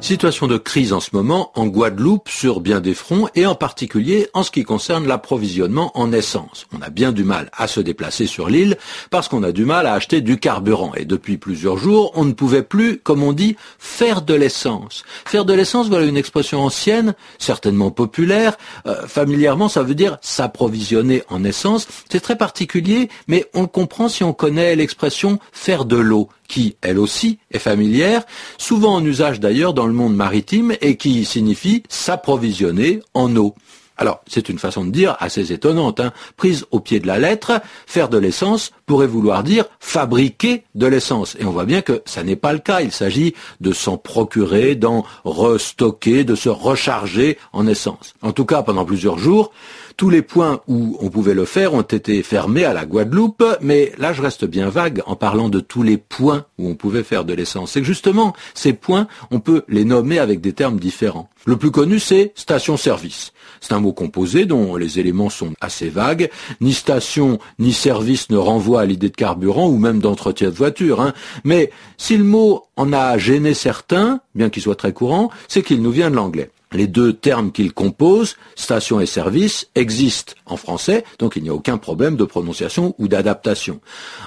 Situation de crise en ce moment en Guadeloupe sur bien des fronts et en particulier en ce qui concerne l'approvisionnement en essence. On a bien du mal à se déplacer sur l'île parce qu'on a du mal à acheter du carburant et depuis plusieurs jours on ne pouvait plus, comme on dit, faire de l'essence. Faire de l'essence, voilà une expression ancienne, certainement populaire. Euh, familièrement, ça veut dire s'approvisionner en essence. C'est très particulier, mais on le comprend si on connaît l'expression faire de l'eau qui, elle aussi, est familière, souvent en usage d'ailleurs dans le monde maritime et qui signifie s'approvisionner en eau. Alors, c'est une façon de dire assez étonnante. Hein. Prise au pied de la lettre, faire de l'essence pourrait vouloir dire fabriquer de l'essence. Et on voit bien que ça n'est pas le cas. Il s'agit de s'en procurer, d'en restocker, de se recharger en essence. En tout cas, pendant plusieurs jours, tous les points où on pouvait le faire ont été fermés à la Guadeloupe, mais là je reste bien vague en parlant de tous les points où on pouvait faire de l'essence. C'est justement, ces points, on peut les nommer avec des termes différents. Le plus connu, c'est station-service. C'est un mot composé dont les éléments sont assez vagues. Ni station ni service ne renvoient à l'idée de carburant ou même d'entretien de voiture. Hein. Mais si le mot en a gêné certains, bien qu'il soit très courant, c'est qu'il nous vient de l'anglais les deux termes qu'ils composent, station et service, existent en français, donc il n'y a aucun problème de prononciation ou d'adaptation.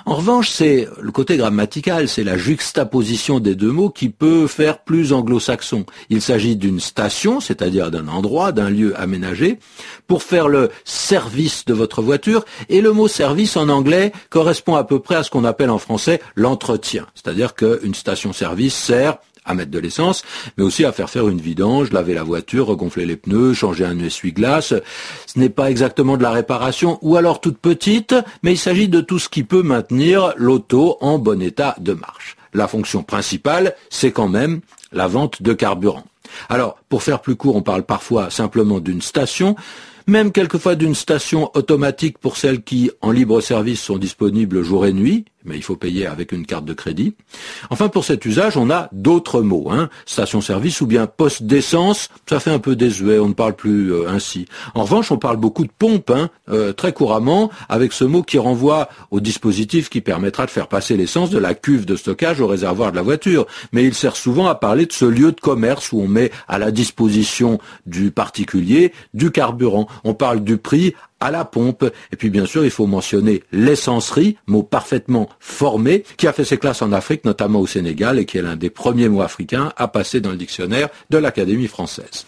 En revanche, c'est le côté grammatical, c'est la juxtaposition des deux mots qui peut faire plus anglo-saxon. Il s'agit d'une station, c'est-à-dire d'un endroit, d'un lieu aménagé, pour faire le service de votre voiture, et le mot service en anglais correspond à peu près à ce qu'on appelle en français l'entretien, c'est-à-dire qu'une station-service sert à mettre de l'essence, mais aussi à faire faire une vidange, laver la voiture, regonfler les pneus, changer un essuie-glace. Ce n'est pas exactement de la réparation, ou alors toute petite, mais il s'agit de tout ce qui peut maintenir l'auto en bon état de marche. La fonction principale, c'est quand même la vente de carburant. Alors, pour faire plus court, on parle parfois simplement d'une station, même quelquefois d'une station automatique pour celles qui, en libre service, sont disponibles jour et nuit, mais il faut payer avec une carte de crédit. Enfin, pour cet usage, on a d'autres mots, hein, station-service ou bien poste d'essence. Ça fait un peu désuet, on ne parle plus euh, ainsi. En revanche, on parle beaucoup de pompe, hein, euh, très couramment, avec ce mot qui renvoie au dispositif qui permettra de faire passer l'essence de la cuve de stockage au réservoir de la voiture. Mais il sert souvent à parler de ce lieu de commerce où on met à la disposition du particulier du carburant. On parle du prix à la pompe. Et puis bien sûr, il faut mentionner l'essencerie, mot parfaitement formé, qui a fait ses classes en Afrique, notamment au Sénégal, et qui est l'un des premiers mots africains à passer dans le dictionnaire de l'Académie française.